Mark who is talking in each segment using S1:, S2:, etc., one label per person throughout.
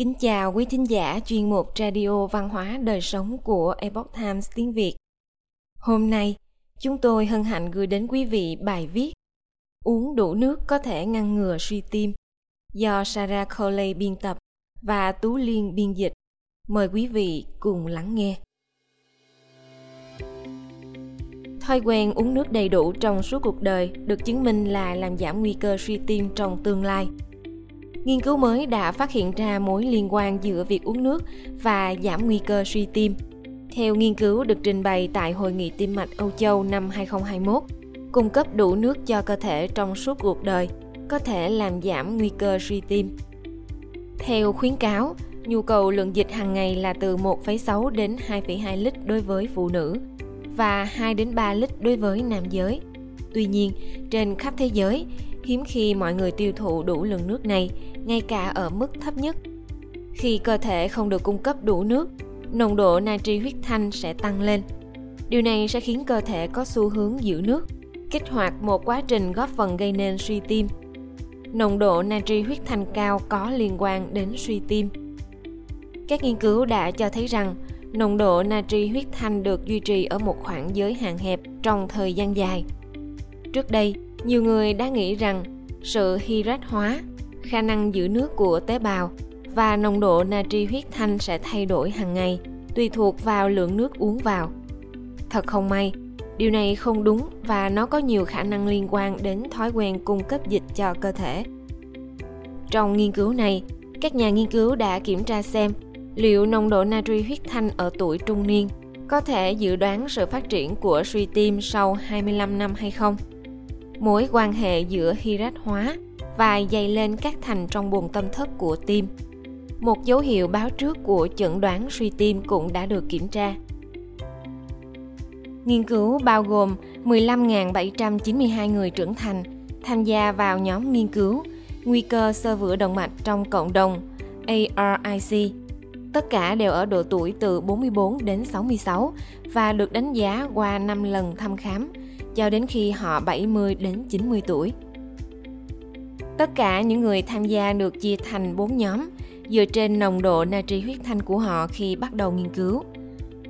S1: Kính chào quý thính giả chuyên mục Radio Văn hóa Đời Sống của Epoch Times tiếng Việt. Hôm nay, chúng tôi hân hạnh gửi đến quý vị bài viết Uống đủ nước có thể ngăn ngừa suy tim do Sarah Coley biên tập và Tú Liên biên dịch. Mời quý vị cùng lắng nghe. Thói quen uống nước đầy đủ trong suốt cuộc đời được chứng minh là làm giảm nguy cơ suy tim trong tương lai – Nghiên cứu mới đã phát hiện ra mối liên quan giữa việc uống nước và giảm nguy cơ suy tim. Theo nghiên cứu được trình bày tại Hội nghị tim mạch Âu Châu năm 2021, cung cấp đủ nước cho cơ thể trong suốt cuộc đời có thể làm giảm nguy cơ suy tim. Theo khuyến cáo, nhu cầu lượng dịch hàng ngày là từ 1,6 đến 2,2 lít đối với phụ nữ và 2 đến 3 lít đối với nam giới. Tuy nhiên, trên khắp thế giới, hiếm khi mọi người tiêu thụ đủ lượng nước này, ngay cả ở mức thấp nhất. Khi cơ thể không được cung cấp đủ nước, nồng độ natri huyết thanh sẽ tăng lên. Điều này sẽ khiến cơ thể có xu hướng giữ nước, kích hoạt một quá trình góp phần gây nên suy tim. Nồng độ natri huyết thanh cao có liên quan đến suy tim. Các nghiên cứu đã cho thấy rằng nồng độ natri huyết thanh được duy trì ở một khoảng giới hạn hẹp trong thời gian dài. Trước đây, nhiều người đã nghĩ rằng sự hydrat hóa, khả năng giữ nước của tế bào và nồng độ natri huyết thanh sẽ thay đổi hàng ngày, tùy thuộc vào lượng nước uống vào. Thật không may, điều này không đúng và nó có nhiều khả năng liên quan đến thói quen cung cấp dịch cho cơ thể. Trong nghiên cứu này, các nhà nghiên cứu đã kiểm tra xem liệu nồng độ natri huyết thanh ở tuổi trung niên có thể dự đoán sự phát triển của suy tim sau 25 năm hay không mối quan hệ giữa hirat hóa và dày lên các thành trong buồng tâm thất của tim. Một dấu hiệu báo trước của chẩn đoán suy tim cũng đã được kiểm tra. Nghiên cứu bao gồm 15.792 người trưởng thành tham gia vào nhóm nghiên cứu nguy cơ sơ vữa động mạch trong cộng đồng ARIC. Tất cả đều ở độ tuổi từ 44 đến 66 và được đánh giá qua 5 lần thăm khám cho đến khi họ 70 đến 90 tuổi. Tất cả những người tham gia được chia thành 4 nhóm dựa trên nồng độ natri huyết thanh của họ khi bắt đầu nghiên cứu.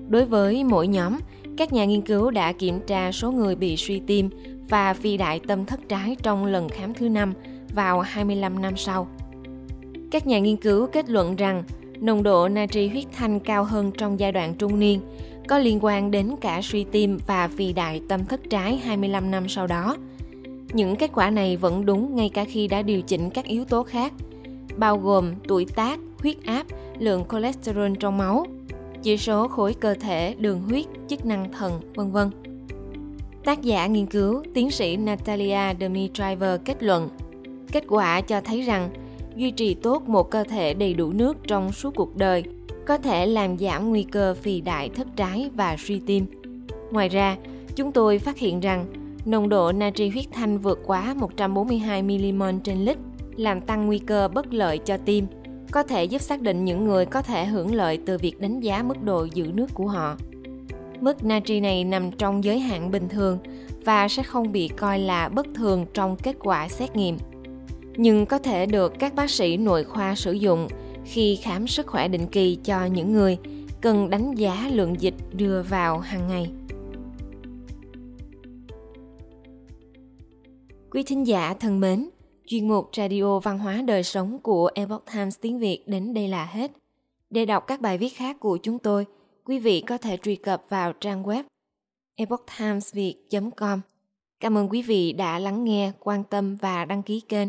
S1: Đối với mỗi nhóm, các nhà nghiên cứu đã kiểm tra số người bị suy tim và phi đại tâm thất trái trong lần khám thứ năm vào 25 năm sau. Các nhà nghiên cứu kết luận rằng nồng độ natri huyết thanh cao hơn trong giai đoạn trung niên có liên quan đến cả suy tim và phì đại tâm thất trái 25 năm sau đó. Những kết quả này vẫn đúng ngay cả khi đã điều chỉnh các yếu tố khác, bao gồm tuổi tác, huyết áp, lượng cholesterol trong máu, chỉ số khối cơ thể, đường huyết, chức năng thần, vân vân. Tác giả nghiên cứu, tiến sĩ Natalia Dmitrieva kết luận, kết quả cho thấy rằng duy trì tốt một cơ thể đầy đủ nước trong suốt cuộc đời có thể làm giảm nguy cơ phì đại thất trái và suy tim. Ngoài ra, chúng tôi phát hiện rằng nồng độ natri huyết thanh vượt quá 142 mmol trên lít làm tăng nguy cơ bất lợi cho tim, có thể giúp xác định những người có thể hưởng lợi từ việc đánh giá mức độ giữ nước của họ. Mức natri này nằm trong giới hạn bình thường và sẽ không bị coi là bất thường trong kết quả xét nghiệm. Nhưng có thể được các bác sĩ nội khoa sử dụng khi khám sức khỏe định kỳ cho những người cần đánh giá lượng dịch đưa vào hàng ngày. Quý thính giả thân mến, chuyên mục Radio Văn hóa Đời Sống của Epoch Times tiếng Việt đến đây là hết. Để đọc các bài viết khác của chúng tôi, quý vị có thể truy cập vào trang web epochtimesviet.com. Cảm ơn quý vị đã lắng nghe, quan tâm và đăng ký kênh.